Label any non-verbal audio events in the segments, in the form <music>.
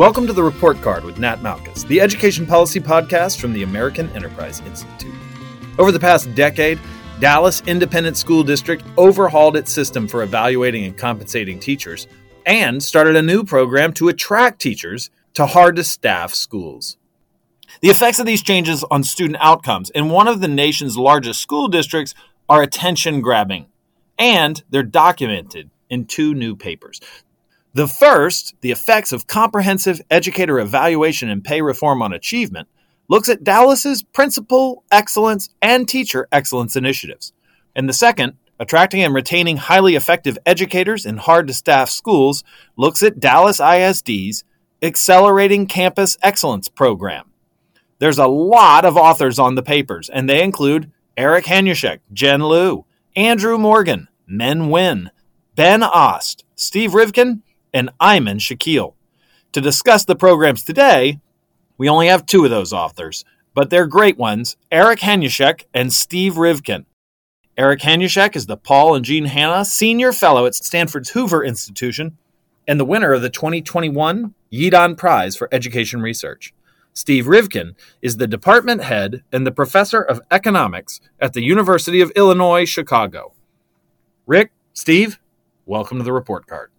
Welcome to the Report Card with Nat Malkus, the education policy podcast from the American Enterprise Institute. Over the past decade, Dallas Independent School District overhauled its system for evaluating and compensating teachers and started a new program to attract teachers to hard to staff schools. The effects of these changes on student outcomes in one of the nation's largest school districts are attention grabbing, and they're documented in two new papers. The first, The Effects of Comprehensive Educator Evaluation and Pay Reform on Achievement, looks at Dallas's principal excellence and teacher excellence initiatives. And the second, Attracting and Retaining Highly Effective Educators in Hard to Staff Schools, looks at Dallas ISD's Accelerating Campus Excellence Program. There's a lot of authors on the papers, and they include Eric Hanushek, Jin Luo, Andrew Morgan, Minh Nguyen, Ben Ost, Steve Rivkin, and Ayman Shakeel. To discuss the programs today, we only have two of those authors, but they're great ones Eric Hanushek and Steve Rivkin. Eric Hanushek is the Paul and Jean Hanna Senior Fellow at Stanford's Hoover Institution and the winner of the 2021 Yidan Prize for Education Research. Steve Rivkin is the department head and the professor of economics at the University of Illinois Chicago. Rick, Steve, welcome to the report card.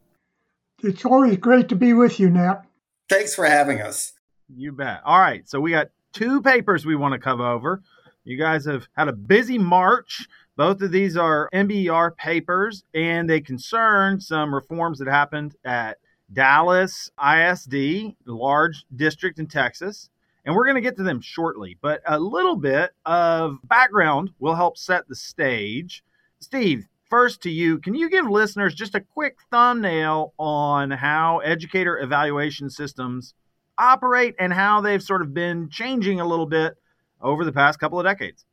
It's always great to be with you, Nat. Thanks for having us. You bet. All right. So we got two papers we want to cover over. You guys have had a busy March. Both of these are NBER papers, and they concern some reforms that happened at Dallas ISD, large district in Texas. And we're going to get to them shortly, but a little bit of background will help set the stage. Steve, first to you, can you give listeners just a quick thumbnail on how educator evaluation systems operate and how they've sort of been changing a little bit over the past couple of decades?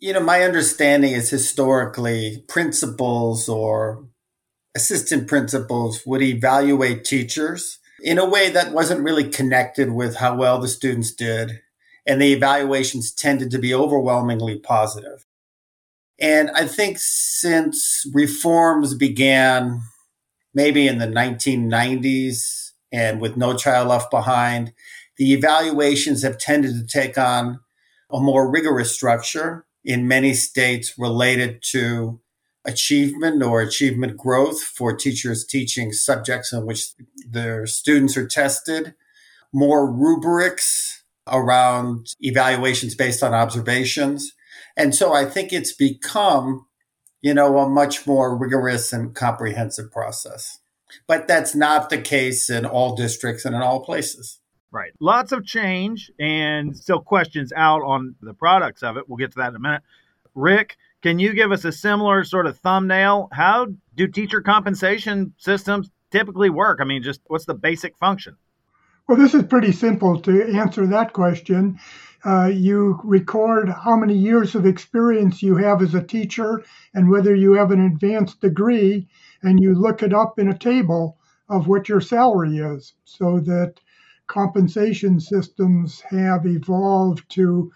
You know, my understanding is historically principals or assistant principals would evaluate teachers in a way that wasn't really connected with how well the students did. And the evaluations tended to be overwhelmingly positive. And I think since reforms began maybe in the 1990s and with No Child Left Behind, the evaluations have tended to take on a more rigorous structure in many states related to achievement or achievement growth for teachers teaching subjects in which their students are tested, more rubrics around evaluations based on observations and so I think it's become, you know, a much more rigorous and comprehensive process. But that's not the case in all districts and in all places. Right. Lots of change and still questions out on the products of it. We'll get to that in a minute. Rick, can you give us a similar sort of thumbnail? How do teacher compensation systems typically work? I mean, just what's the basic function? Well, this is pretty simple to answer that question uh, you record how many years of experience you have as a teacher and whether you have an advanced degree, and you look it up in a table of what your salary is so that compensation systems have evolved to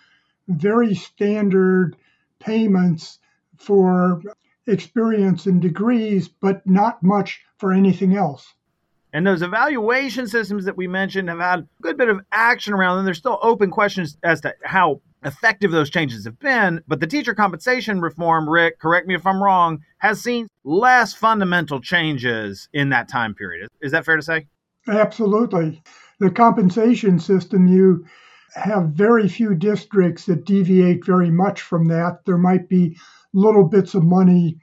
very standard payments for experience and degrees, but not much for anything else. And those evaluation systems that we mentioned have had a good bit of action around them. There's still open questions as to how effective those changes have been. But the teacher compensation reform, Rick, correct me if I'm wrong, has seen less fundamental changes in that time period. Is that fair to say? Absolutely. The compensation system, you have very few districts that deviate very much from that. There might be little bits of money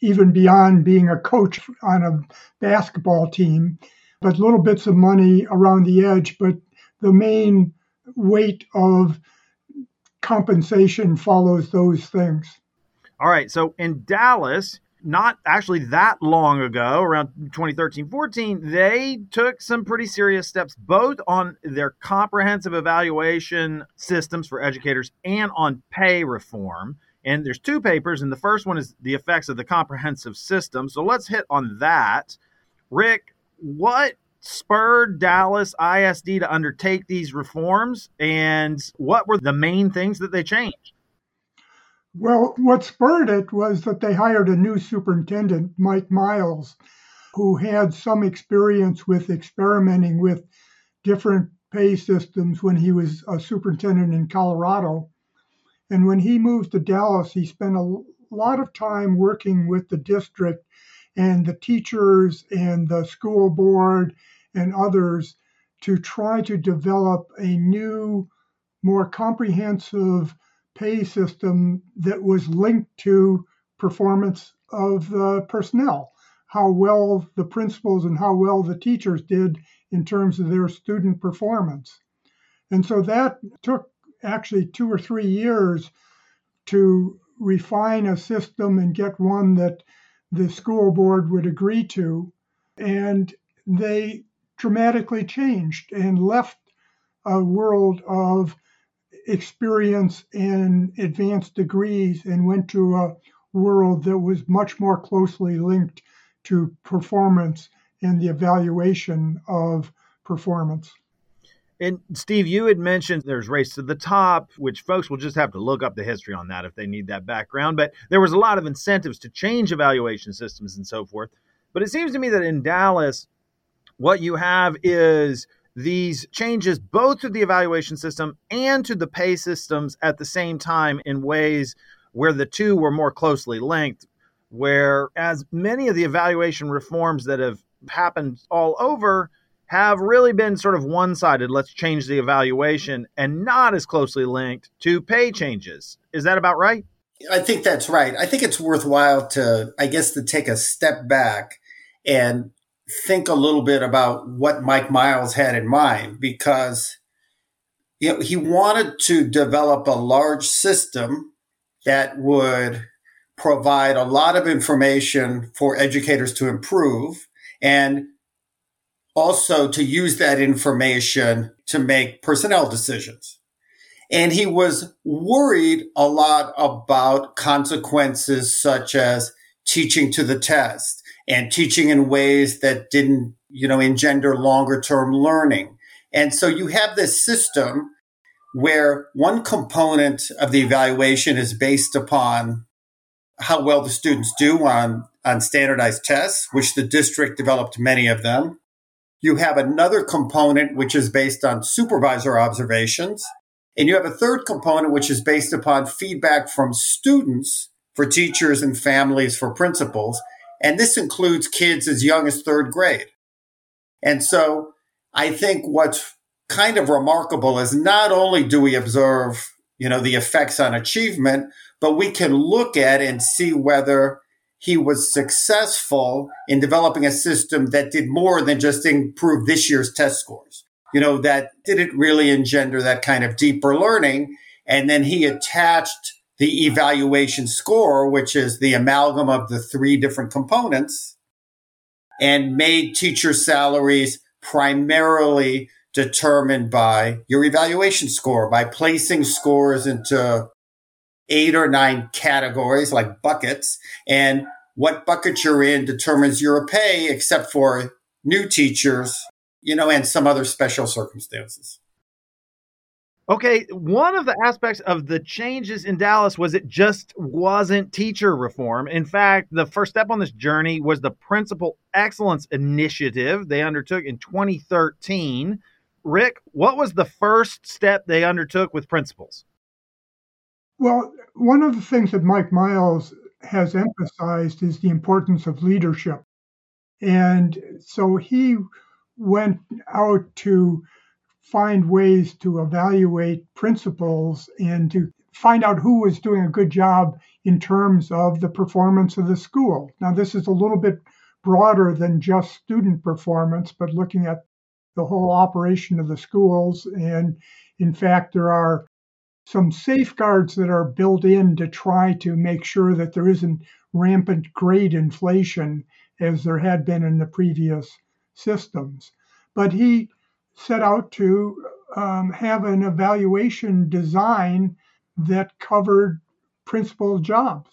even beyond being a coach on a basketball team but little bits of money around the edge. But the main weight of compensation follows those things. All right. So in Dallas, not actually that long ago, around 2013 14, they took some pretty serious steps both on their comprehensive evaluation systems for educators and on pay reform. And there's two papers, and the first one is the effects of the comprehensive system. So let's hit on that. Rick, what spurred Dallas ISD to undertake these reforms, and what were the main things that they changed? Well, what spurred it was that they hired a new superintendent, Mike Miles, who had some experience with experimenting with different pay systems when he was a superintendent in Colorado. And when he moved to Dallas, he spent a lot of time working with the district and the teachers and the school board and others to try to develop a new, more comprehensive pay system that was linked to performance of the personnel, how well the principals and how well the teachers did in terms of their student performance. And so that took actually two or three years to refine a system and get one that the school board would agree to. And they dramatically changed and left a world of experience and advanced degrees and went to a world that was much more closely linked to performance and the evaluation of performance. And Steve, you had mentioned there's Race to the Top, which folks will just have to look up the history on that if they need that background. But there was a lot of incentives to change evaluation systems and so forth. But it seems to me that in Dallas, what you have is these changes both to the evaluation system and to the pay systems at the same time in ways where the two were more closely linked. Whereas many of the evaluation reforms that have happened all over have really been sort of one sided. Let's change the evaluation and not as closely linked to pay changes. Is that about right? I think that's right. I think it's worthwhile to, I guess, to take a step back and think a little bit about what Mike Miles had in mind because you know, he wanted to develop a large system that would provide a lot of information for educators to improve and also to use that information to make personnel decisions. And he was worried a lot about consequences such as teaching to the test and teaching in ways that didn't, you know, engender longer term learning. And so you have this system where one component of the evaluation is based upon how well the students do on, on standardized tests, which the district developed many of them. You have another component which is based on supervisor observations. And you have a third component which is based upon feedback from students for teachers and families for principals. And this includes kids as young as third grade. And so I think what's kind of remarkable is not only do we observe, you know, the effects on achievement, but we can look at and see whether he was successful in developing a system that did more than just improve this year's test scores. You know, that didn't really engender that kind of deeper learning. And then he attached the evaluation score, which is the amalgam of the three different components, and made teacher salaries primarily determined by your evaluation score, by placing scores into eight or nine categories like buckets. And what bucket you're in determines your pay, except for new teachers, you know, and some other special circumstances. Okay, one of the aspects of the changes in Dallas was it just wasn't teacher reform. In fact, the first step on this journey was the Principal Excellence Initiative they undertook in 2013. Rick, what was the first step they undertook with principals? Well, one of the things that Mike Miles has emphasized is the importance of leadership. And so he went out to find ways to evaluate principals and to find out who was doing a good job in terms of the performance of the school. Now, this is a little bit broader than just student performance, but looking at the whole operation of the schools. And in fact, there are some safeguards that are built in to try to make sure that there isn't rampant grade inflation as there had been in the previous systems. But he set out to um, have an evaluation design that covered principal jobs.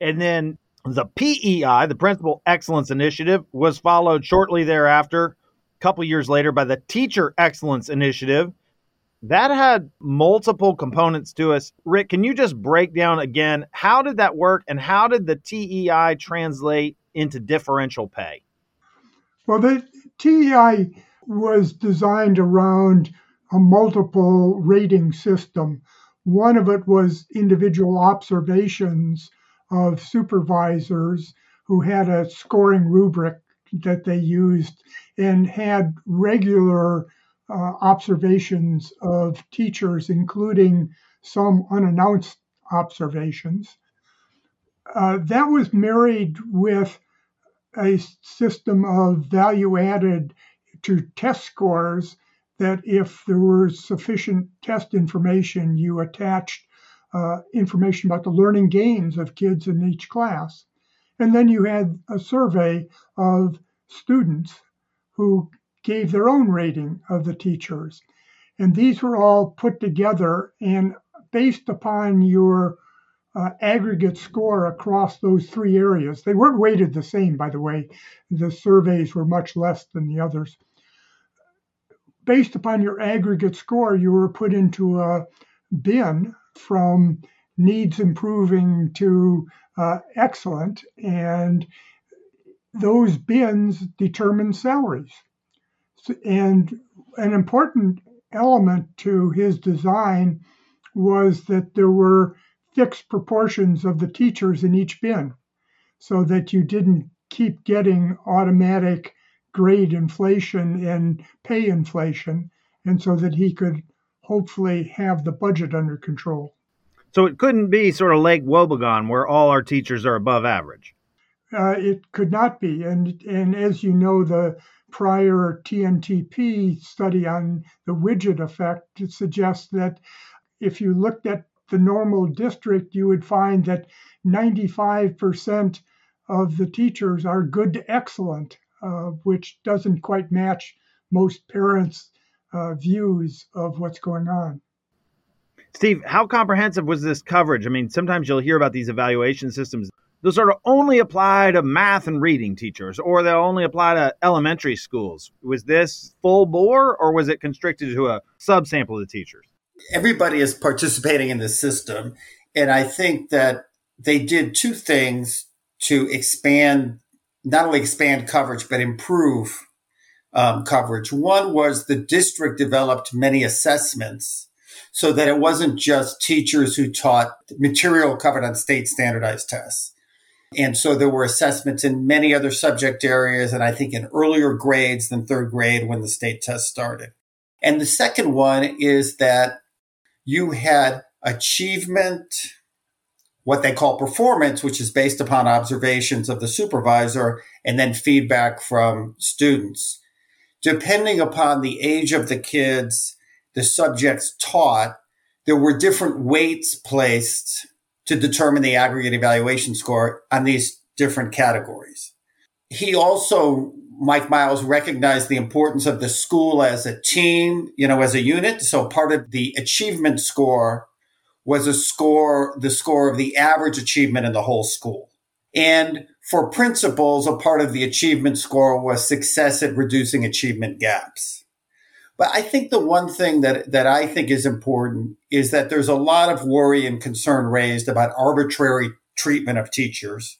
And then the PEI, the Principal Excellence Initiative, was followed shortly thereafter, a couple years later, by the Teacher Excellence Initiative. That had multiple components to us. Rick, can you just break down again how did that work and how did the TEI translate into differential pay? Well, the TEI was designed around a multiple rating system. One of it was individual observations of supervisors who had a scoring rubric that they used and had regular uh, observations of teachers, including some unannounced observations. Uh, that was married with a system of value added to test scores that if there was sufficient test information, you attached uh, information about the learning gains of kids in each class. And then you had a survey of students who gave their own rating of the teachers. And these were all put together and based upon your uh, aggregate score across those three areas. They weren't weighted the same, by the way. The surveys were much less than the others. Based upon your aggregate score, you were put into a bin from needs improving to uh, excellent, and those bins determine salaries. And an important element to his design was that there were fixed proportions of the teachers in each bin so that you didn't keep getting automatic grade inflation and pay inflation, and so that he could hopefully have the budget under control. So it couldn't be sort of Lake Wobegon where all our teachers are above average. Uh, it could not be, and and as you know, the prior TNTP study on the widget effect suggests that if you looked at the normal district, you would find that 95% of the teachers are good to excellent, uh, which doesn't quite match most parents' uh, views of what's going on. Steve, how comprehensive was this coverage? I mean, sometimes you'll hear about these evaluation systems. Those sort of only apply to math and reading teachers, or they'll only apply to elementary schools. Was this full bore, or was it constricted to a subsample of the teachers? Everybody is participating in the system. And I think that they did two things to expand, not only expand coverage, but improve um, coverage. One was the district developed many assessments so that it wasn't just teachers who taught material covered on state standardized tests. And so there were assessments in many other subject areas, and I think in earlier grades than third grade when the state test started. And the second one is that you had achievement, what they call performance, which is based upon observations of the supervisor, and then feedback from students. Depending upon the age of the kids the subjects taught, there were different weights placed to determine the aggregate evaluation score on these different categories. He also, Mike Miles, recognized the importance of the school as a team, you know, as a unit. So part of the achievement score was a score, the score of the average achievement in the whole school. And for principals, a part of the achievement score was success at reducing achievement gaps. But I think the one thing that, that I think is important is that there's a lot of worry and concern raised about arbitrary treatment of teachers.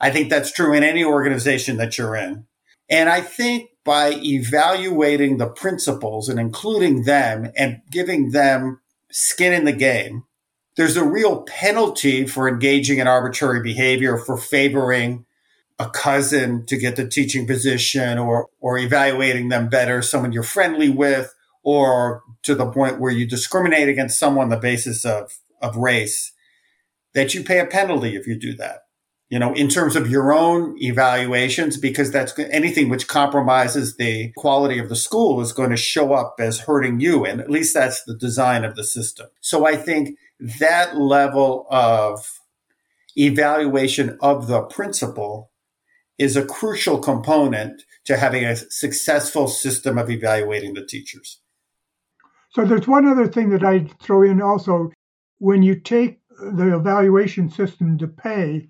I think that's true in any organization that you're in. And I think by evaluating the principals and including them and giving them skin in the game, there's a real penalty for engaging in arbitrary behavior, for favoring a cousin to get the teaching position or or evaluating them better, someone you're friendly with, or to the point where you discriminate against someone on the basis of, of race, that you pay a penalty if you do that. You know, in terms of your own evaluations, because that's anything which compromises the quality of the school is going to show up as hurting you. And at least that's the design of the system. So I think that level of evaluation of the principal is a crucial component to having a successful system of evaluating the teachers. So there's one other thing that I'd throw in also. When you take the evaluation system to pay,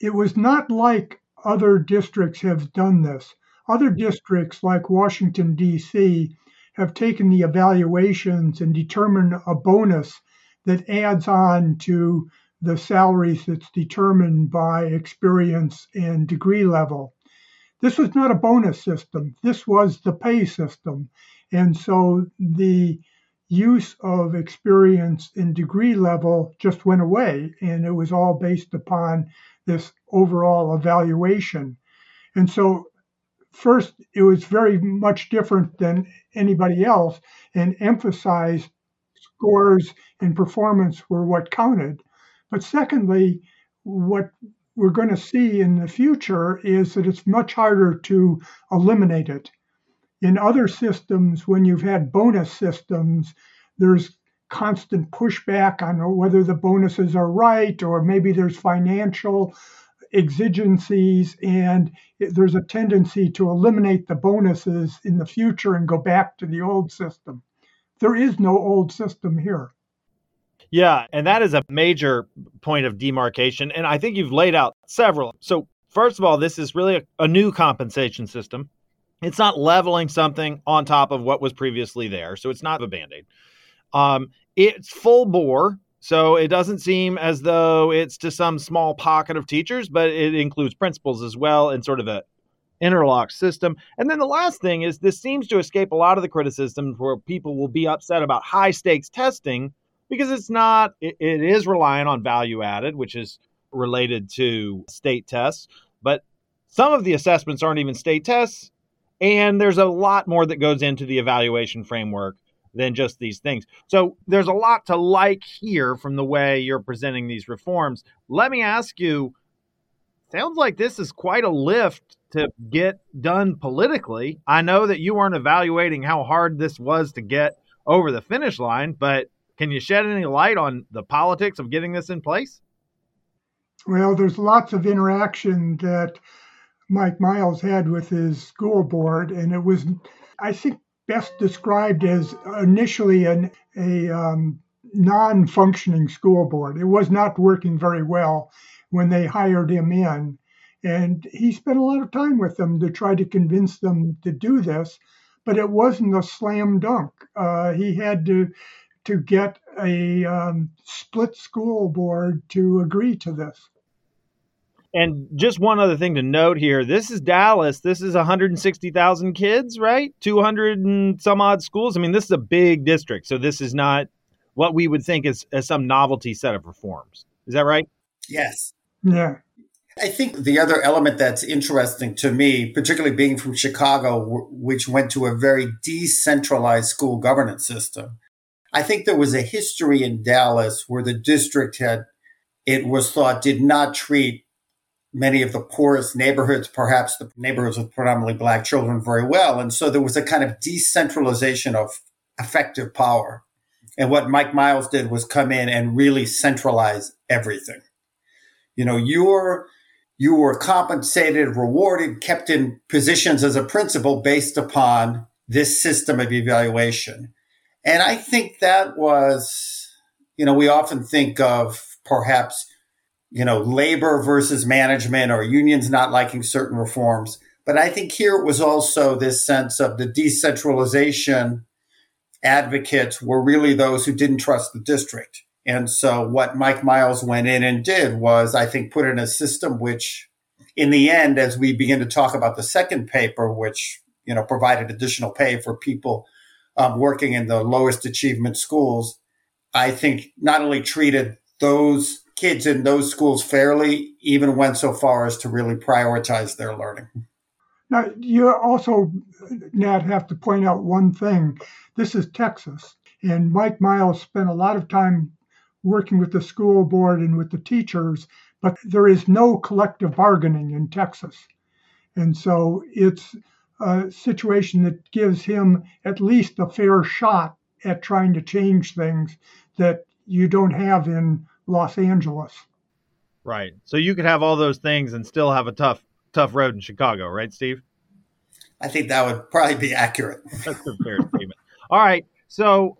it was not like other districts have done this. Other districts like Washington, D.C., have taken the evaluations and determined a bonus that adds on to the salaries that's determined by experience and degree level. this was not a bonus system. This was the pay system. And so the use of experience and degree level just went away. And it was all based upon this overall evaluation. And so, first, it was very much different than anybody else and emphasized scores and performance were what counted. But secondly, what we're going to see in the future is that it's much harder to eliminate it. In other systems, when you've had bonus systems, there's constant pushback on whether the bonuses are right, or maybe there's financial exigencies, and there's a tendency to eliminate the bonuses in the future and go back to the old system. There is no old system here. Yeah, and that is a major point of demarcation. And I think you've laid out several. So, first of all, this is really a, a new compensation system. It's not leveling something on top of what was previously there. So, it's not a band aid. Um, it's full bore. So, it doesn't seem as though it's to some small pocket of teachers, but it includes principals as well and sort of a interlock system. And then the last thing is this seems to escape a lot of the criticisms where people will be upset about high stakes testing because it's not, it, it is reliant on value added, which is related to state tests. But some of the assessments aren't even state tests. And there's a lot more that goes into the evaluation framework than just these things. So there's a lot to like here from the way you're presenting these reforms. Let me ask you sounds like this is quite a lift to get done politically. I know that you weren't evaluating how hard this was to get over the finish line, but can you shed any light on the politics of getting this in place? Well, there's lots of interaction that Mike Miles had with his school board, and it was, I think, best described as initially an, a um, non functioning school board. It was not working very well when they hired him in. And he spent a lot of time with them to try to convince them to do this, but it wasn't a slam dunk. Uh, he had to to get a um, split school board to agree to this. And just one other thing to note here this is Dallas. This is 160,000 kids, right? 200 and some odd schools. I mean, this is a big district. So this is not what we would think is as some novelty set of reforms. Is that right? Yes. Yeah. I think the other element that's interesting to me, particularly being from Chicago, which went to a very decentralized school governance system, I think there was a history in Dallas where the district had, it was thought, did not treat many of the poorest neighborhoods, perhaps the neighborhoods with predominantly black children, very well. And so there was a kind of decentralization of effective power. And what Mike Miles did was come in and really centralize everything. You know, you were you were compensated, rewarded, kept in positions as a principal based upon this system of evaluation. And I think that was, you know, we often think of perhaps, you know, labor versus management or unions not liking certain reforms. But I think here it was also this sense of the decentralization advocates were really those who didn't trust the district. And so what Mike Miles went in and did was, I think, put in a system which, in the end, as we begin to talk about the second paper, which, you know, provided additional pay for people um, working in the lowest achievement schools, I think not only treated those kids in those schools fairly, even went so far as to really prioritize their learning. Now, you also, Nat, have to point out one thing. This is Texas, and Mike Miles spent a lot of time working with the school board and with the teachers, but there is no collective bargaining in Texas. And so it's a situation that gives him at least a fair shot at trying to change things that you don't have in Los Angeles. Right. So you could have all those things and still have a tough tough road in Chicago, right, Steve? I think that would probably be accurate. <laughs> That's a fair statement. All right. So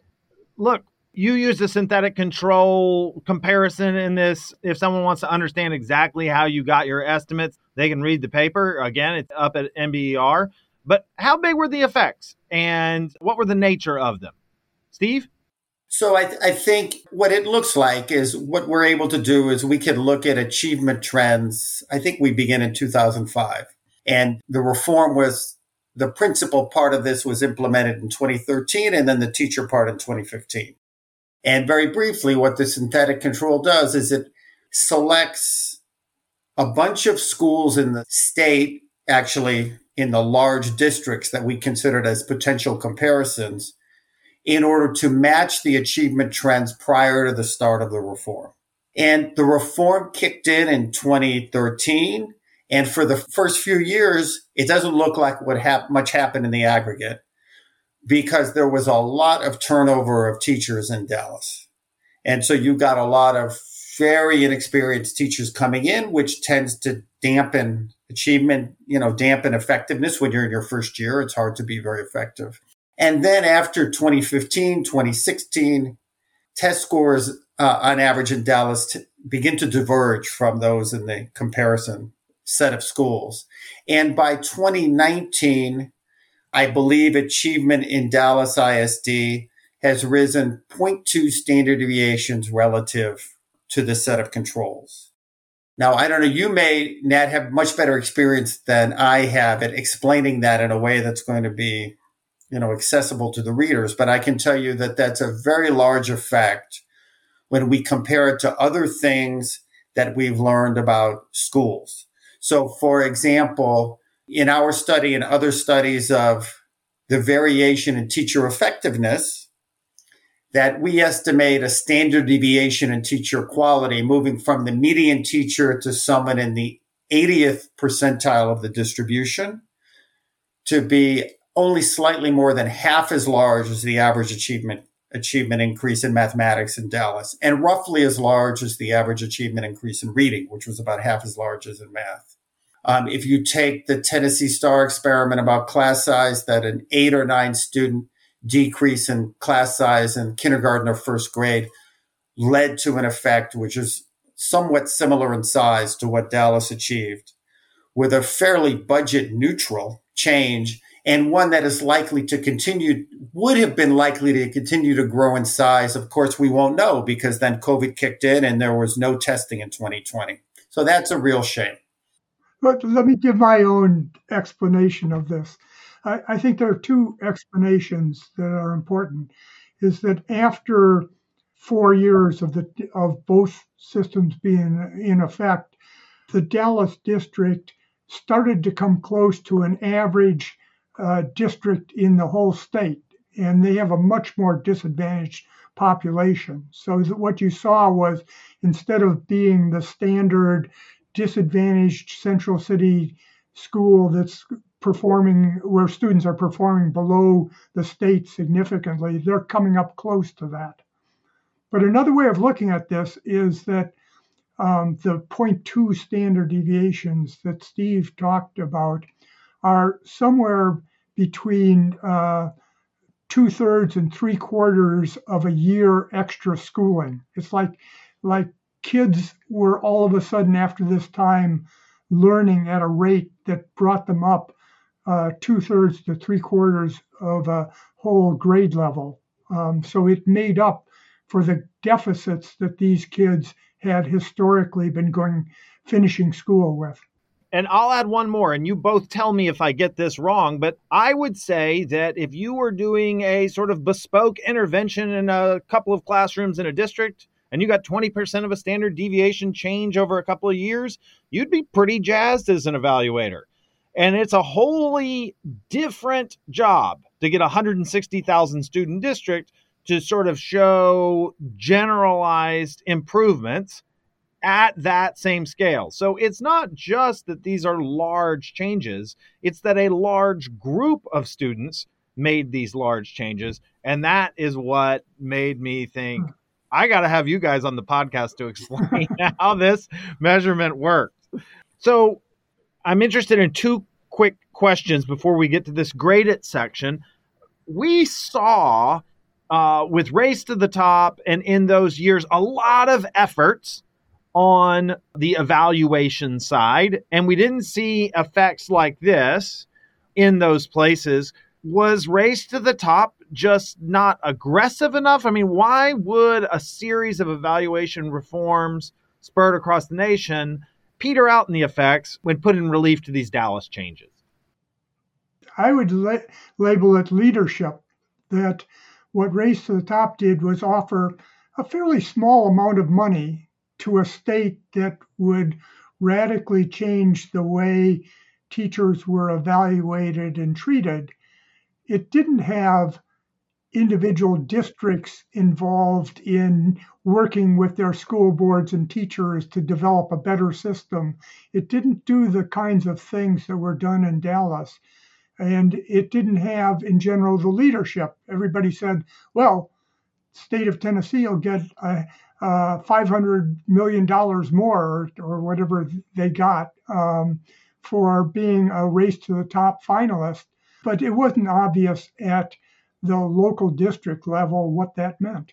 look, you use a synthetic control comparison in this. If someone wants to understand exactly how you got your estimates, they can read the paper. Again, it's up at NBER. But how big were the effects and what were the nature of them? Steve? So I, th- I, think what it looks like is what we're able to do is we can look at achievement trends. I think we begin in 2005. And the reform was the principal part of this was implemented in 2013 and then the teacher part in 2015. And very briefly, what the synthetic control does is it selects a bunch of schools in the state, actually in the large districts that we considered as potential comparisons, in order to match the achievement trends prior to the start of the reform. And the reform kicked in in 2013. And for the first few years, it doesn't look like what hap- much happened in the aggregate because there was a lot of turnover of teachers in Dallas. And so you got a lot of very inexperienced teachers coming in, which tends to dampen achievement, you know, dampen effectiveness when you're in your first year. It's hard to be very effective. And then after 2015, 2016, test scores uh, on average in Dallas t- begin to diverge from those in the comparison set of schools. And by 2019, I believe achievement in Dallas ISD has risen 0.2 standard deviations relative to the set of controls. Now, I don't know, you may, Nat, have much better experience than I have at explaining that in a way that's going to be you know, accessible to the readers. But I can tell you that that's a very large effect when we compare it to other things that we've learned about schools. So, for example, in our study and other studies of the variation in teacher effectiveness, that we estimate a standard deviation in teacher quality moving from the median teacher to someone in the 80th percentile of the distribution to be only slightly more than half as large as the average achievement achievement increase in mathematics in Dallas, and roughly as large as the average achievement increase in reading, which was about half as large as in math. Um, if you take the Tennessee Star experiment about class size, that an eight or nine student decrease in class size in kindergarten or first grade led to an effect which is somewhat similar in size to what Dallas achieved, with a fairly budget neutral change and one that is likely to continue, would have been likely to continue to grow in size. Of course, we won't know because then COVID kicked in and there was no testing in 2020. So that's a real shame. But let me give my own explanation of this. I, I think there are two explanations that are important. Is that after four years of the of both systems being in effect, the Dallas district started to come close to an average uh, district in the whole state, and they have a much more disadvantaged population. So what you saw was instead of being the standard disadvantaged central city school that's performing where students are performing below the state significantly, they're coming up close to that. But another way of looking at this is that um, the 0.2 standard deviations that Steve talked about are somewhere between uh, two thirds and three quarters of a year extra schooling. It's like like kids were all of a sudden after this time learning at a rate that brought them up two thirds to three quarters of a whole grade level. Um, so it made up for the deficits that these kids had historically been going finishing school with and I'll add one more, and you both tell me if I get this wrong, but I would say that if you were doing a sort of bespoke intervention in a couple of classrooms in a district, and you got 20% of a standard deviation change over a couple of years, you'd be pretty jazzed as an evaluator. And it's a wholly different job to get a 160,000 student district to sort of show generalized improvements at that same scale. So it's not just that these are large changes, it's that a large group of students made these large changes. And that is what made me think hmm. I got to have you guys on the podcast to <laughs> explain how this measurement works. So I'm interested in two quick questions before we get to this grade it section. We saw uh, with Race to the Top and in those years a lot of efforts on the evaluation side, and we didn't see effects like this in those places. Was race to the top just not aggressive enough? I mean, why would a series of evaluation reforms spurred across the nation peter out in the effects when put in relief to these Dallas changes? I would la- label it leadership. That what Race to the Top did was offer a fairly small amount of money to a state that would radically change the way teachers were evaluated and treated. It didn't have individual districts involved in working with their school boards and teachers to develop a better system. It didn't do the kinds of things that were done in Dallas. And it didn't have, in general, the leadership. Everybody said, well, state of Tennessee will get uh, uh, $500 million more or, or, whatever they got um, for being a race to the top finalist. But it wasn't obvious at the local district level what that meant.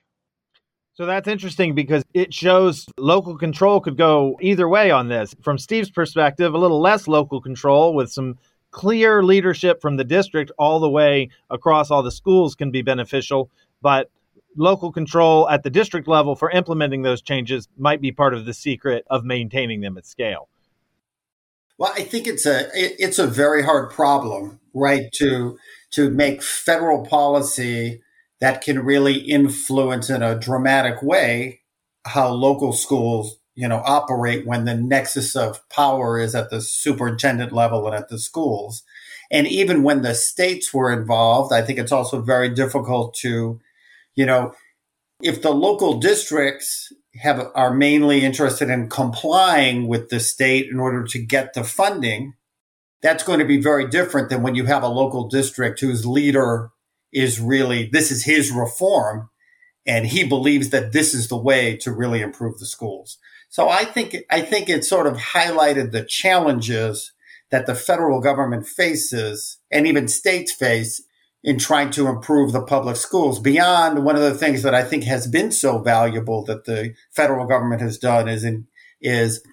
So that's interesting because it shows local control could go either way on this. From Steve's perspective, a little less local control with some clear leadership from the district all the way across all the schools can be beneficial, but local control at the district level for implementing those changes might be part of the secret of maintaining them at scale. Well, I think it's a it's a very hard problem, right? To to make federal policy that can really influence in a dramatic way how local schools, you know, operate when the nexus of power is at the superintendent level and at the schools. And even when the states were involved, I think it's also very difficult to, you know, if the local districts have are mainly interested in complying with the state in order to get the funding, that's going to be very different than when you have a local district whose leader is really this is his reform and he believes that this is the way to really improve the schools. So I think I think it sort of highlighted the challenges that the federal government faces and even states face in trying to improve the public schools beyond one of the things that I think has been so valuable that the federal government has done is in, is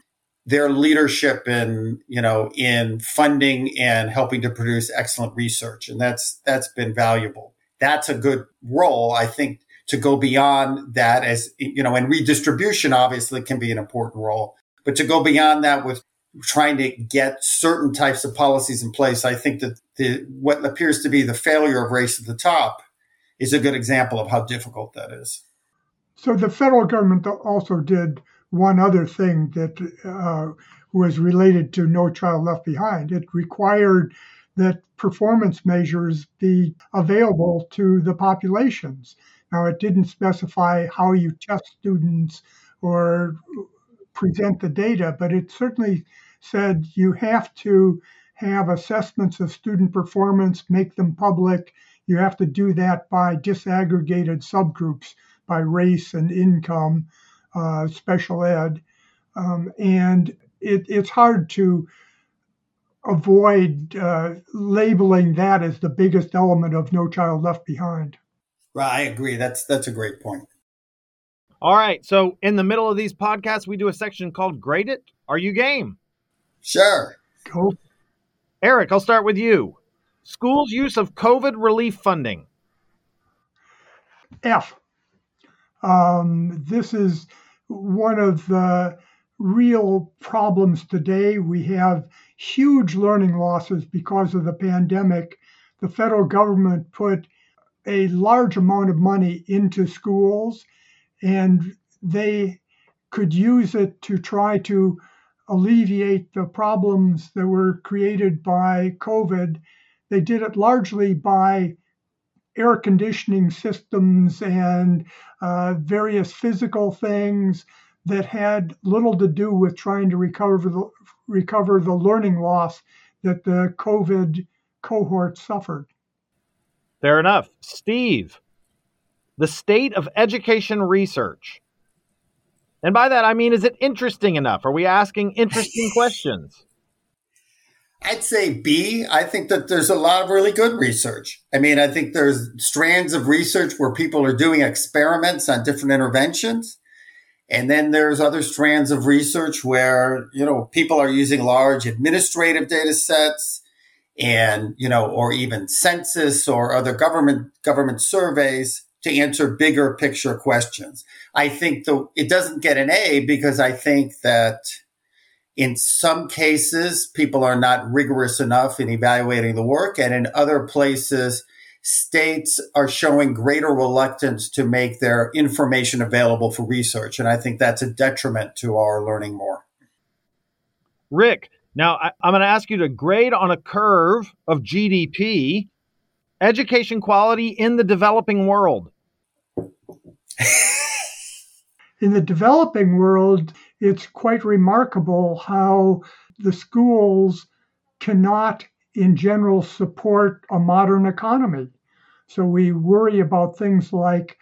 their leadership in you know in funding and helping to produce excellent research. And that's that's been valuable. That's a good role i think to go beyond that as you know and redistribution obviously can be an important role but to go beyond that with trying to get certain types of policies in place i think that the what appears to be the failure of race at the top is a good example of how difficult that is. So the federal government also did one other thing that uh, was related to No Child Left Behind. It required that performance measures be available to the populations. Now, it didn't specify how you test students or present the data, but it certainly said you have to have assessments of student performance, make them public. You have to do that by disaggregated subgroups by race and income uh, special ed, um, and it, it's hard to avoid uh, labeling that as the biggest element of No Child Left Behind. Right, I agree. That's that's a great point. All right, so in the middle of these podcasts, we do a section called "Grade It." Are you game? Sure. Cool. Eric, I'll start with you. Schools' use of COVID relief funding. F. Um, this is one of the real problems today. We have huge learning losses because of the pandemic. The federal government put a large amount of money into schools, and they could use it to try to alleviate the problems that were created by COVID. They did it largely by air conditioning systems and uh, various physical things that had little to do with trying to recover the, recover the learning loss that the COVID cohort suffered. Fair enough. Steve, the state of education research. And by that, I mean, is it interesting enough? Are we asking interesting <laughs> questions? I'd say B. I think that there's a lot of really good research. I mean, I think there's strands of research where people are doing experiments on different interventions. And then there's other strands of research where, you know, people are using large administrative data sets and, you know, or even census or other government government surveys to answer bigger picture questions. I think though it doesn't get an A because I think that In some cases, people are not rigorous enough in evaluating the work. And in other places, states are showing greater reluctance to make their information available for research. And I think that's a detriment to our learning more. Rick, now I, am going to ask you to grade on a curve of GDP education quality in the developing world. <laughs> in the developing world, it's quite remarkable how the schools cannot, in general, support a modern economy. So we worry about things like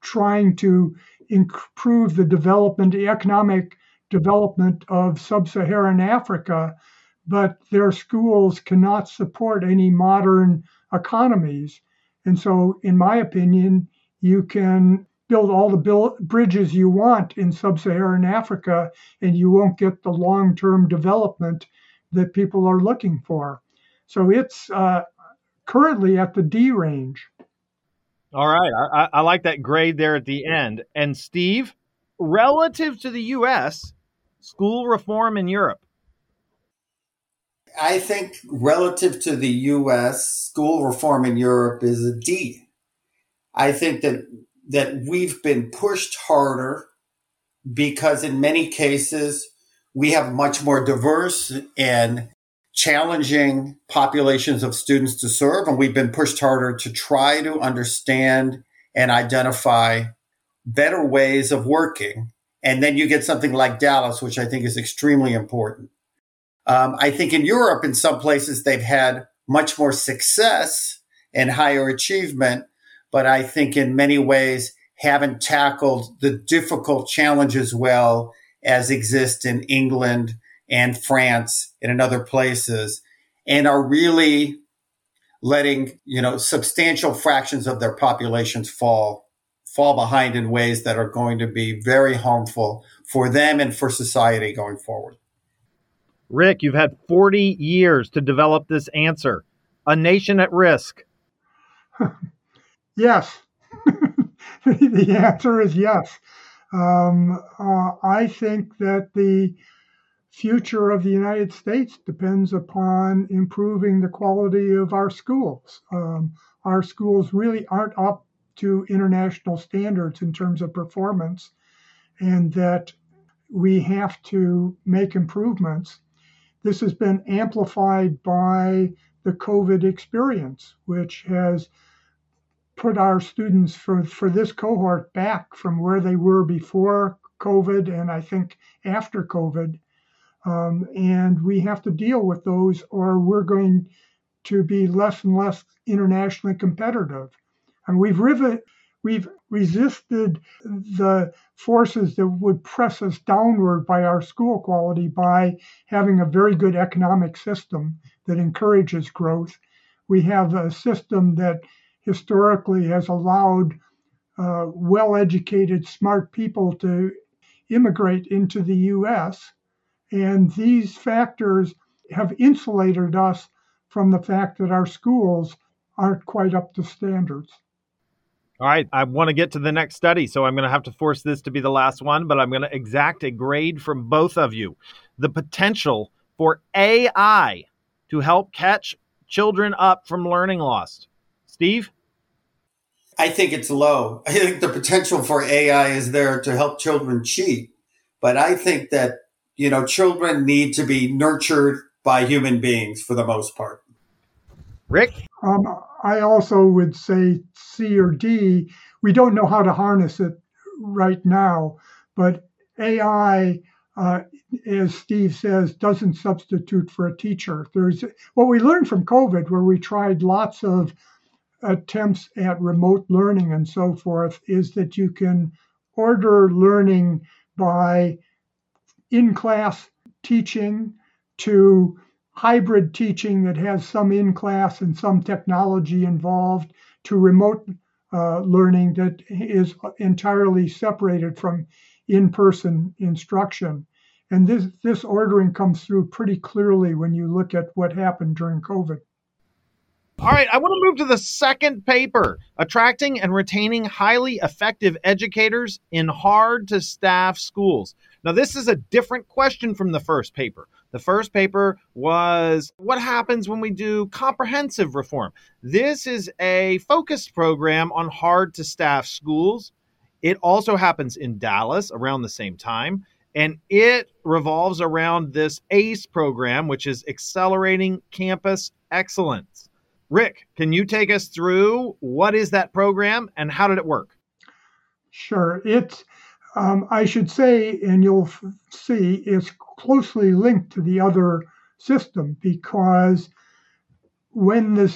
trying to improve the development, the economic development of sub Saharan Africa, but their schools cannot support any modern economies. And so, in my opinion, you can build all the bridges you want in sub Saharan Africa, and you won't get the long term development that people are looking for. So, it's uh, currently at the D range. All right. I, I like that grade there at the end. And Steve, relative to the U.S., school reform in Europe. I think relative to the US, school reform in Europe is a D. I think that that we've been pushed harder because in many cases we have much more diverse and challenging populations of students to serve and we've been pushed harder to try to understand and identify better ways of working. And then you get something like Dallas which I think is extremely important. Um, I think in Europe, in some places, they've had much more success and higher achievement, but I think in many ways haven't tackled the difficult challenges well as exist in England and France and in other places, and are really letting you know substantial fractions of their populations fall fall behind in ways that are going to be very harmful for them and for society going forward. Rick, you've had 40 years to develop this answer. A nation at risk. <laughs> yes. <laughs> the answer is yes. Um, uh, I think that the future of the United States depends upon improving the quality of our schools. Um, our schools really aren't up to international standards in terms of performance, and that we have to make improvements. This has been amplified by the COVID experience, which has put our students for, for this cohort back from where they were before COVID and I think after COVID. Um, and we have to deal with those, or we're going to be less and less internationally competitive. And we've rivet, we've resisted the forces that would press us downward by our school quality by having a very good economic system that encourages growth. We have a system that historically has allowed uh, well educated, smart people to immigrate into the US. And these factors have insulated us from the fact that our schools aren't quite up to standards. All right, I want to get to the next study, so I'm going to have to force this to be the last one, but I'm going to exact a grade from both of you. The potential for AI to help catch children up from learning loss. Steve? I think it's low. <laughs> I think the potential for AI is there to help children cheat, but I think that, you know, children need to be nurtured by human beings for the most part. Rick? Um, I also would say C or D. We don't know how to harness it right now, but AI, uh, as Steve says, doesn't substitute for a teacher. There's what we learned from COVID, where we tried lots of attempts at remote learning and so forth, is that you can order learning by in class teaching to hybrid teaching that has some in class and some technology involved to remote uh, learning that is entirely separated from in person instruction. And this, this ordering comes through pretty clearly when you look at what happened during COVID. All right, I want to move to the second paper attracting and retaining highly effective educators in hard to staff schools. Now, this is a different question from the first paper. The first paper was what happens when we do comprehensive reform. This is a focused program on hard to staff schools. It also happens in Dallas around the same time, and it revolves around this ACE program, which is Accelerating Campus Excellence. Rick, can you take us through what is that program and how did it work? Sure. It's, um, I should say, and you'll f- see, it's closely linked to the other system because when the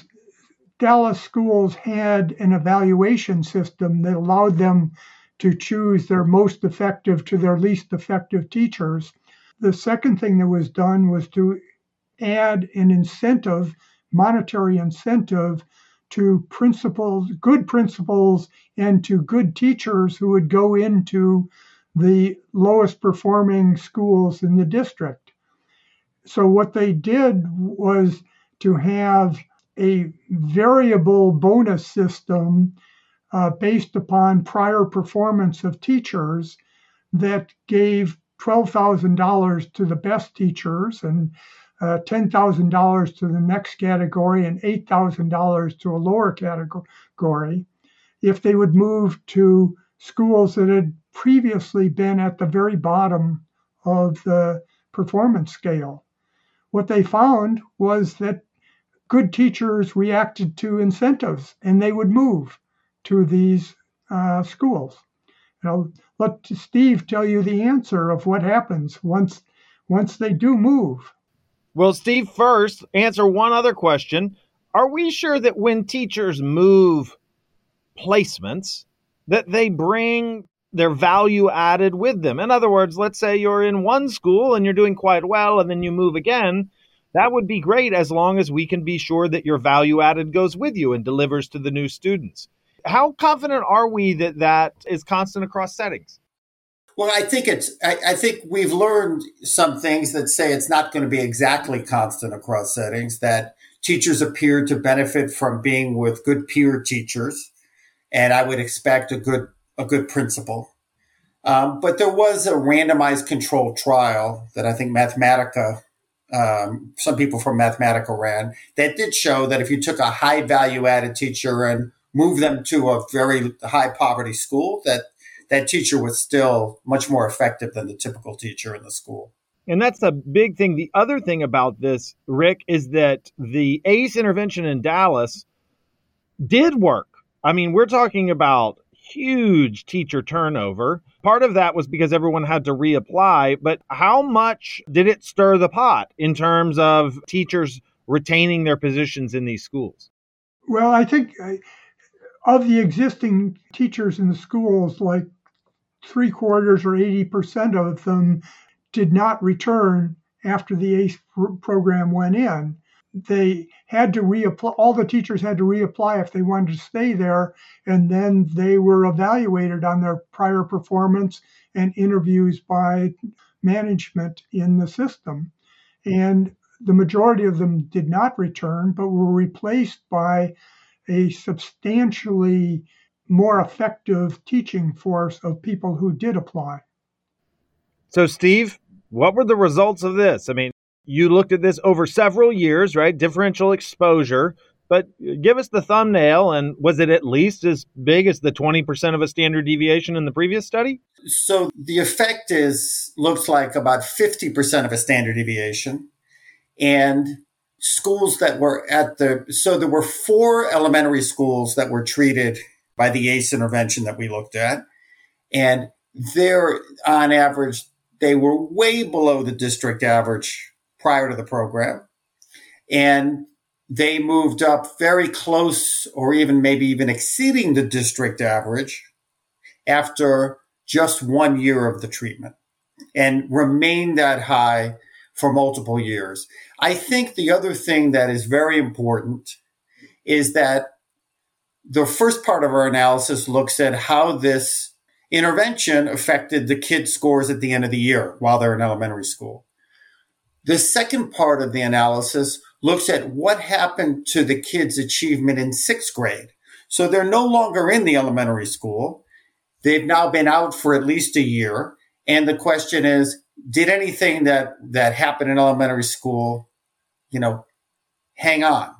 Dallas schools had an evaluation system that allowed them to choose their most effective to their least effective teachers, the second thing that was done was to add an incentive monetary incentive to principals, good principals, and to good teachers who would go into the lowest performing schools in the district. So, what they did was to have a variable bonus system uh, based upon prior performance of teachers that gave $12,000 to the best teachers and uh, $10,000 to the next category and $8,000 to a lower category if they would move to schools that had previously been at the very bottom of the performance scale. What they found was that good teachers reacted to incentives and they would move to these uh, schools. Now, let Steve tell you the answer of what happens once once they do move. Well, Steve, first, answer one other question. Are we sure that when teachers move placements, that they bring their value added with them? In other words, let's say you're in one school and you're doing quite well and then you move again. That would be great as long as we can be sure that your value added goes with you and delivers to the new students. How confident are we that that is constant across settings? Well, I think it's, I, I, think we've learned some things that say it's not going to be exactly constant across settings, that teachers appear to benefit from being with good peer teachers. And I would expect a good, a good principal. Um, but there was a randomized controlled trial that I think Mathematica, um, some people from Mathematica ran that did show that if you took a high value added teacher and moved them to a very high poverty school, that that teacher was still much more effective than the typical teacher in the school. And that's a big thing. The other thing about this, Rick, is that the ACE intervention in Dallas did work. I mean, we're talking about huge teacher turnover. Part of that was because everyone had to reapply, but how much did it stir the pot in terms of teachers retaining their positions in these schools? Well, I think uh, of the existing teachers in the schools, like three quarters or 80% of them did not return after the ACE program went in. They had to reapply, all the teachers had to reapply if they wanted to stay there, and then they were evaluated on their prior performance and interviews by management in the system. And the majority of them did not return, but were replaced by a substantially more effective teaching force of people who did apply. So, Steve, what were the results of this? I mean, you looked at this over several years, right? Differential exposure, but give us the thumbnail. And was it at least as big as the 20% of a standard deviation in the previous study? So, the effect is looks like about 50% of a standard deviation. And schools that were at the, so there were four elementary schools that were treated by the ACE intervention that we looked at. And they're on average, they were way below the district average prior to the program. And they moved up very close or even maybe even exceeding the district average after just one year of the treatment and remained that high for multiple years. I think the other thing that is very important is that the first part of our analysis looks at how this intervention affected the kids' scores at the end of the year while they're in elementary school. The second part of the analysis looks at what happened to the kids' achievement in sixth grade. So they're no longer in the elementary school. They've now been out for at least a year. And the question is, did anything that, that happened in elementary school, you know, hang on?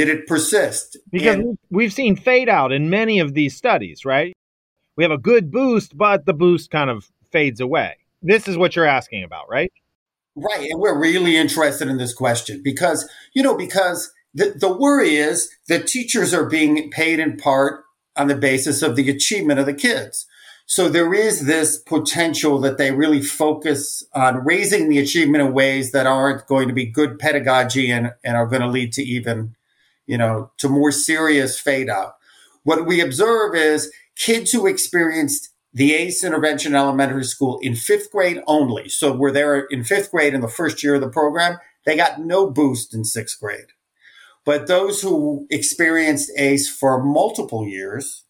Did it persist? Because and, we've seen fade out in many of these studies, right? We have a good boost, but the boost kind of fades away. This is what you're asking about, right? Right. And we're really interested in this question because, you know, because the, the worry is that teachers are being paid in part on the basis of the achievement of the kids. So there is this potential that they really focus on raising the achievement in ways that aren't going to be good pedagogy and, and are going to lead to even, you know, to more serious fade out. What we observe is kids who experienced the ACE intervention elementary school in fifth grade only. So we're there in fifth grade in the first year of the program. They got no boost in sixth grade. But those who experienced ACE for multiple years,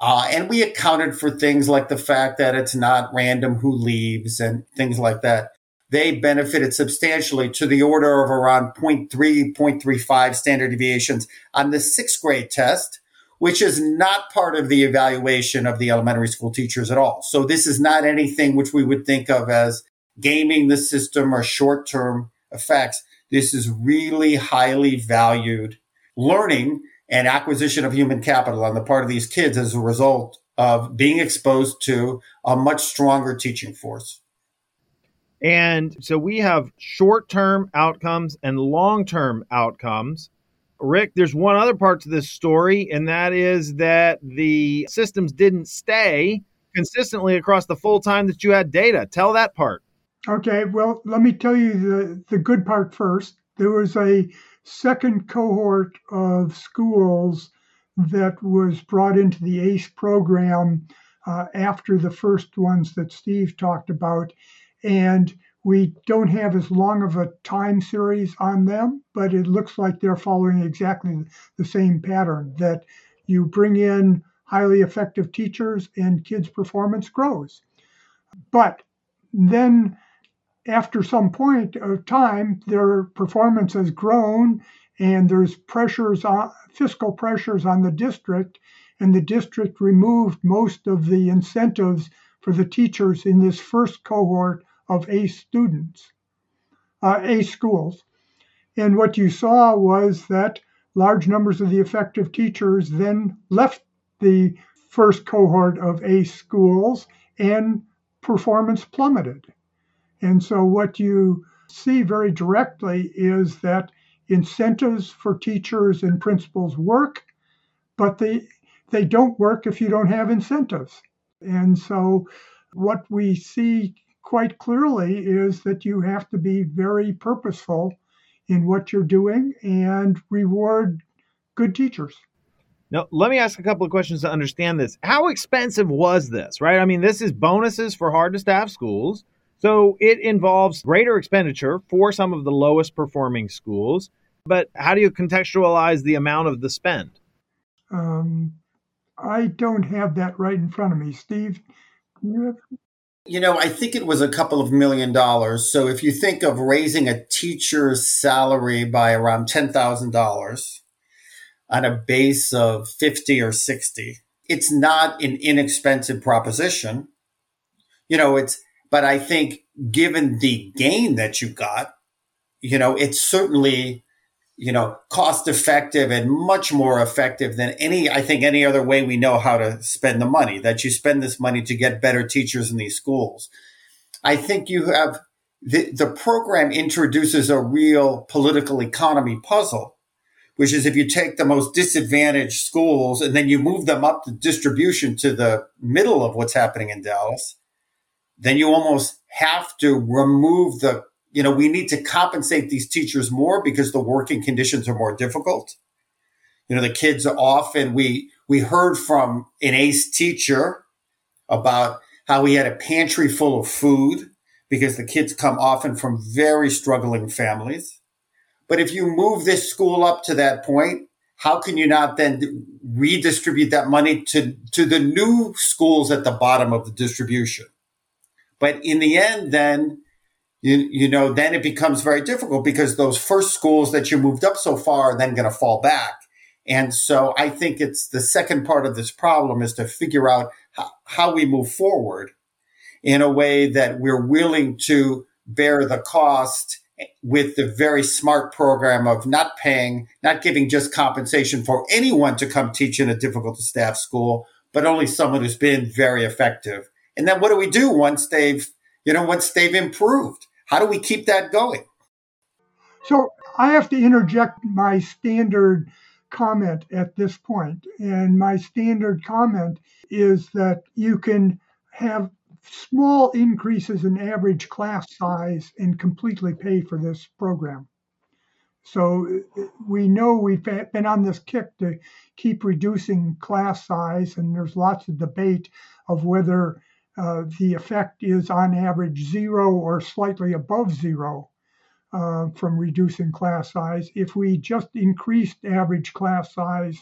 uh, and we accounted for things like the fact that it's not random who leaves and things like that. They benefited substantially to the order of around 0.3, 0.35 standard deviations on the sixth grade test which is not part of the evaluation of the elementary school teachers at all. So this is not anything which we would think of as gaming the system or short term effects. This is really highly valued learning and acquisition of human capital on the part of these kids as a result of being exposed to a much stronger teaching force. And so we have short term outcomes and long term outcomes. Rick, there's one other part to this story, and that is that the systems didn't stay consistently across the full time that you had data. Tell that part. Okay, well, let me tell you the, the good part first. There was a second cohort of schools that was brought into the ACE program uh, after the first ones that Steve talked about. And we don't have as long of a time series on them, but it looks like they're following exactly the same pattern that you bring in highly effective teachers and kids' performance grows. But then after some point of time, their performance has grown and there's pressures on fiscal pressures on the district, and the district removed most of the incentives for the teachers in this first cohort of ACE students, uh, ACE schools. And what you saw was that large numbers of the effective teachers then left the first cohort of ACE schools and performance plummeted. And so what you see very directly is that incentives for teachers and principals work, but they they don't work if you don't have incentives. And so what we see quite clearly is that you have to be very purposeful in what you're doing and reward good teachers. Now, let me ask a couple of questions to understand this. How expensive was this, right? I mean, this is bonuses for hard to staff schools. So it involves greater expenditure for some of the lowest performing schools. But how do you contextualize the amount of the spend? Um, I don't have that right in front of me. Steve, you have you know, I think it was a couple of million dollars. So if you think of raising a teacher's salary by around $10,000 on a base of 50 or 60, it's not an inexpensive proposition. You know, it's, but I think given the gain that you got, you know, it's certainly you know, cost effective and much more effective than any, I think, any other way we know how to spend the money, that you spend this money to get better teachers in these schools. I think you have the, the program introduces a real political economy puzzle, which is if you take the most disadvantaged schools and then you move them up the distribution to the middle of what's happening in Dallas, then you almost have to remove the you know, we need to compensate these teachers more because the working conditions are more difficult. You know, the kids are often, we, we heard from an ACE teacher about how he had a pantry full of food because the kids come often from very struggling families. But if you move this school up to that point, how can you not then redistribute that money to, to the new schools at the bottom of the distribution? But in the end, then you, you know, then it becomes very difficult because those first schools that you moved up so far are then going to fall back. And so I think it's the second part of this problem is to figure out how, how we move forward in a way that we're willing to bear the cost with the very smart program of not paying, not giving just compensation for anyone to come teach in a difficult to staff school, but only someone who's been very effective. And then what do we do once they've, you know, once they've improved? How do we keep that going? So I have to interject my standard comment at this point. And my standard comment is that you can have small increases in average class size and completely pay for this program. So uh, we know we've been on this kick to keep reducing class size, and there's lots of debate of whether uh, the effect is on average zero or slightly above zero uh, from reducing class size. If we just increased average class size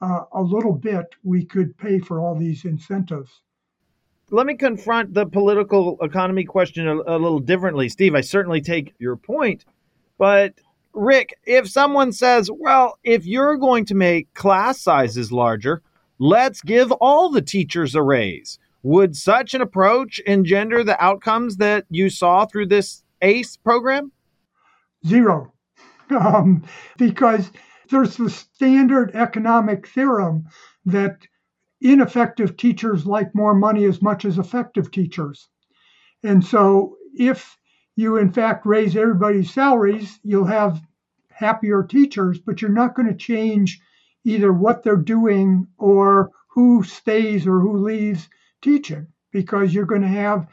uh, a little bit, we could pay for all these incentives let me confront the political economy question a, a, little differently. Steve, I certainly take your point, but Rick, if someone says, well, if you're going to make class sizes larger, let's give all the teachers a raise. Would such an approach engender the outcomes that you saw through this ACE program? Zero. <laughs> Um, because there's the standard economic theorem that ineffective teachers like more money as much as effective teachers. And so if you in fact raise everybody's salaries, you'll have happier teachers, but you're not going to change either what they're doing or who stays or who leaves teaching because you're going to have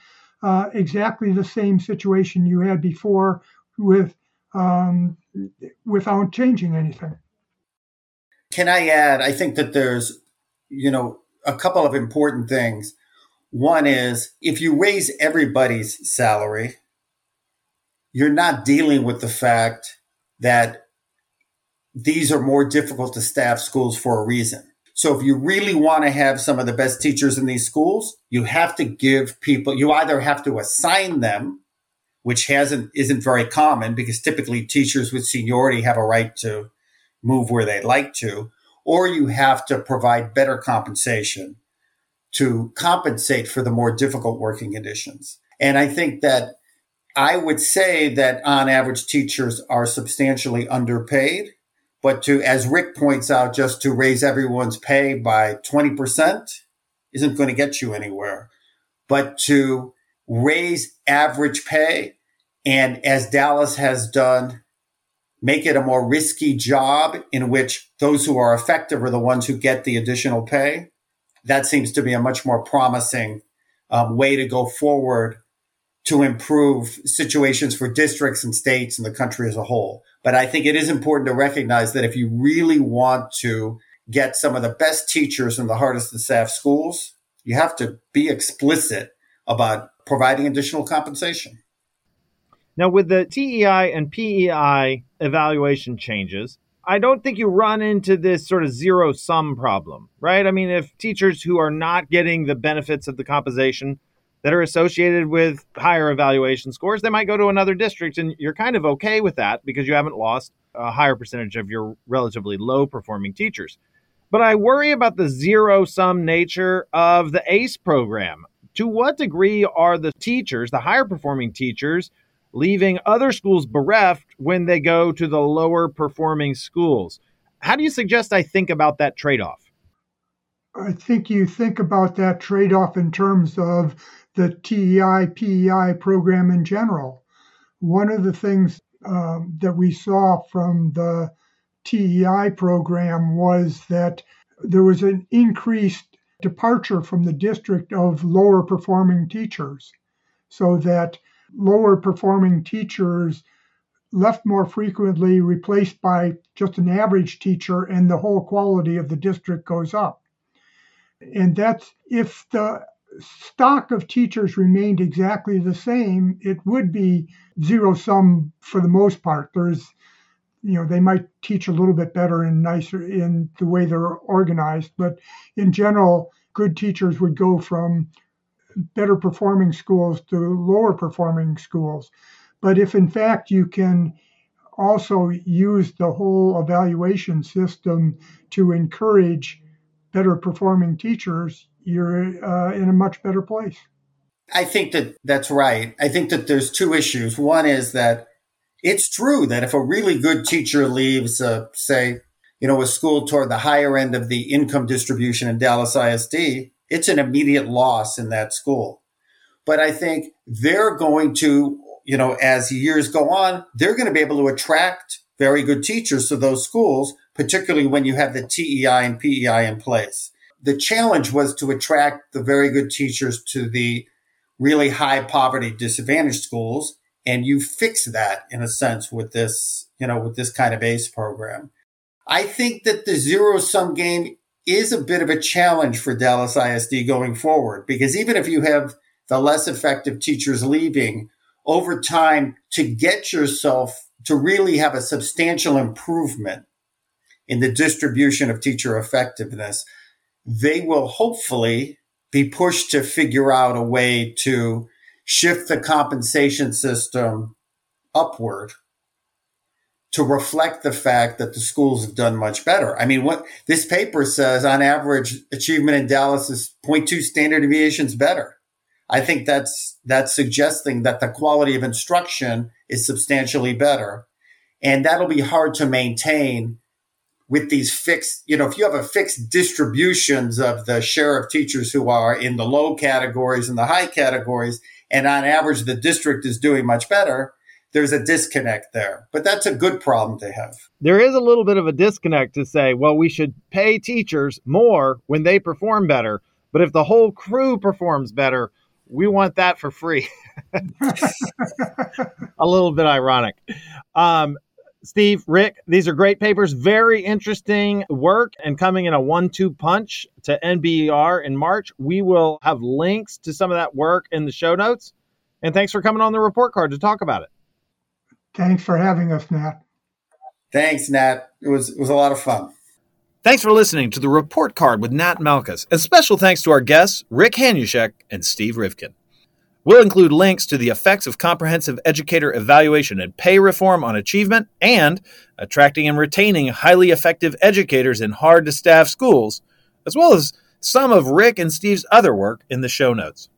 uh, exactly the same situation you had before with um, without changing anything. Can I add? I think that there's you know, a couple of important things. One is if you raise everybody's salary, you're not dealing with the fact that these are more difficult to staff schools for a reason. So if you really want to have some of the best teachers in these schools, you have to give people, you either have to assign them, which hasn't, isn't very common because typically teachers with seniority have a right to move where they'd like to, or you have to provide better compensation to compensate for the more difficult working conditions. And I think that I would say that on average, teachers are substantially underpaid. But to, as Rick points out, just to raise everyone's pay by 20% isn't going to get you anywhere. But to raise average pay, and as Dallas has done, make it a more risky job in which those who are effective are the ones who get the additional pay. That seems to be a much more promising um, way to go forward to improve situations for districts and states and the country as a whole. But I think it is important to recognize that if you really want to get some of the best teachers in the hardest to staff schools, you have to be explicit about providing additional compensation. Now, with the TEI and PEI evaluation changes, I don't think you run into this sort of zero sum problem, right? I mean, if teachers who are not getting the benefits of the compensation that are associated with higher evaluation scores, they might go to another district, and you're kind of okay with that because you haven't lost a higher percentage of your relatively low performing teachers. But I worry about the zero sum nature of the ACE program. To what degree are the teachers, the higher performing teachers, leaving other schools bereft when they go to the lower performing schools. How do you suggest I think about that trade off? I think you think about that trade off in terms of the TEI PEI program in general. One of the things um, that we saw from the TEI program was that there was an increased departure from the district of lower performing teachers, so that lower performing teachers left more frequently, replaced by just an average teacher, and the whole quality of the district goes up. And that's if the stock of teachers remained exactly the same, it would be zero sum for the most part. There's, you know, they might teach a little bit better and nicer in the way they're organized, but in general, good teachers would go from better performing schools to lower performing schools. But if in fact you can also use the whole evaluation system to encourage better performing teachers, you're uh, in a much better place. I think that that's right. I think that there's two issues. One is that it's true that if a really good teacher leaves, uh, say, you know, a school toward the higher end of the income distribution in Dallas ISD, it's an immediate loss in that school. But I think they're going to, you know, as years go on, they're going to be able to attract very good teachers to those schools, particularly when you have the TEI and PEI in place. The challenge was to attract the very good teachers to the really high poverty disadvantaged schools. And you fix that in a sense with this, you know, with this kind of ACE program. I think that the zero sum game is a bit of a challenge for Dallas ISD going forward because even if you have the less effective teachers leaving over time to get yourself to really have a substantial improvement in the distribution of teacher effectiveness, they will hopefully be pushed to figure out a way to shift the compensation system upward to reflect the fact that the schools have done much better. I mean, what this paper says on average achievement in Dallas is 0.2 standard deviations better. I think that's, that's suggesting that the quality of instruction is substantially better. And that'll be hard to maintain with these fixed, you know, if you have a fixed distributions of the share of teachers who are in the low categories and the high categories, and on average the district is doing much better, there's a disconnect there. But that's a good problem to have. There is a little bit of a disconnect to say, well, we should pay teachers more when they perform better. But if the whole crew performs better, we want that for free. <laughs> <laughs> a little bit ironic. Um, Steve, Rick, these are great papers, very interesting work, and coming in a one two punch to NBER in March. We will have links to some of that work in the show notes. And thanks for coming on the report card to talk about it. Thanks for having us, Nat. Thanks, Nat. It was, it was a lot of fun. Thanks for listening to the report card with Nat Malkus, and special thanks to our guests, Rick Hanushek and Steve Rivkin. We'll include links to the effects of comprehensive educator evaluation and pay reform on achievement and attracting and retaining highly effective educators in hard to staff schools, as well as some of Rick and Steve's other work in the show notes.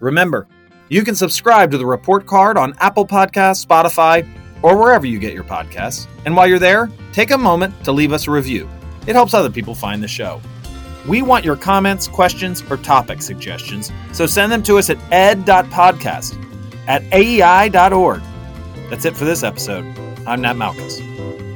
Remember, you can subscribe to the report card on Apple Podcasts, Spotify, or wherever you get your podcasts. And while you're there, take a moment to leave us a review. It helps other people find the show. We want your comments, questions, or topic suggestions, so send them to us at ed.podcast at aei.org. That's it for this episode. I'm Nat Malkus.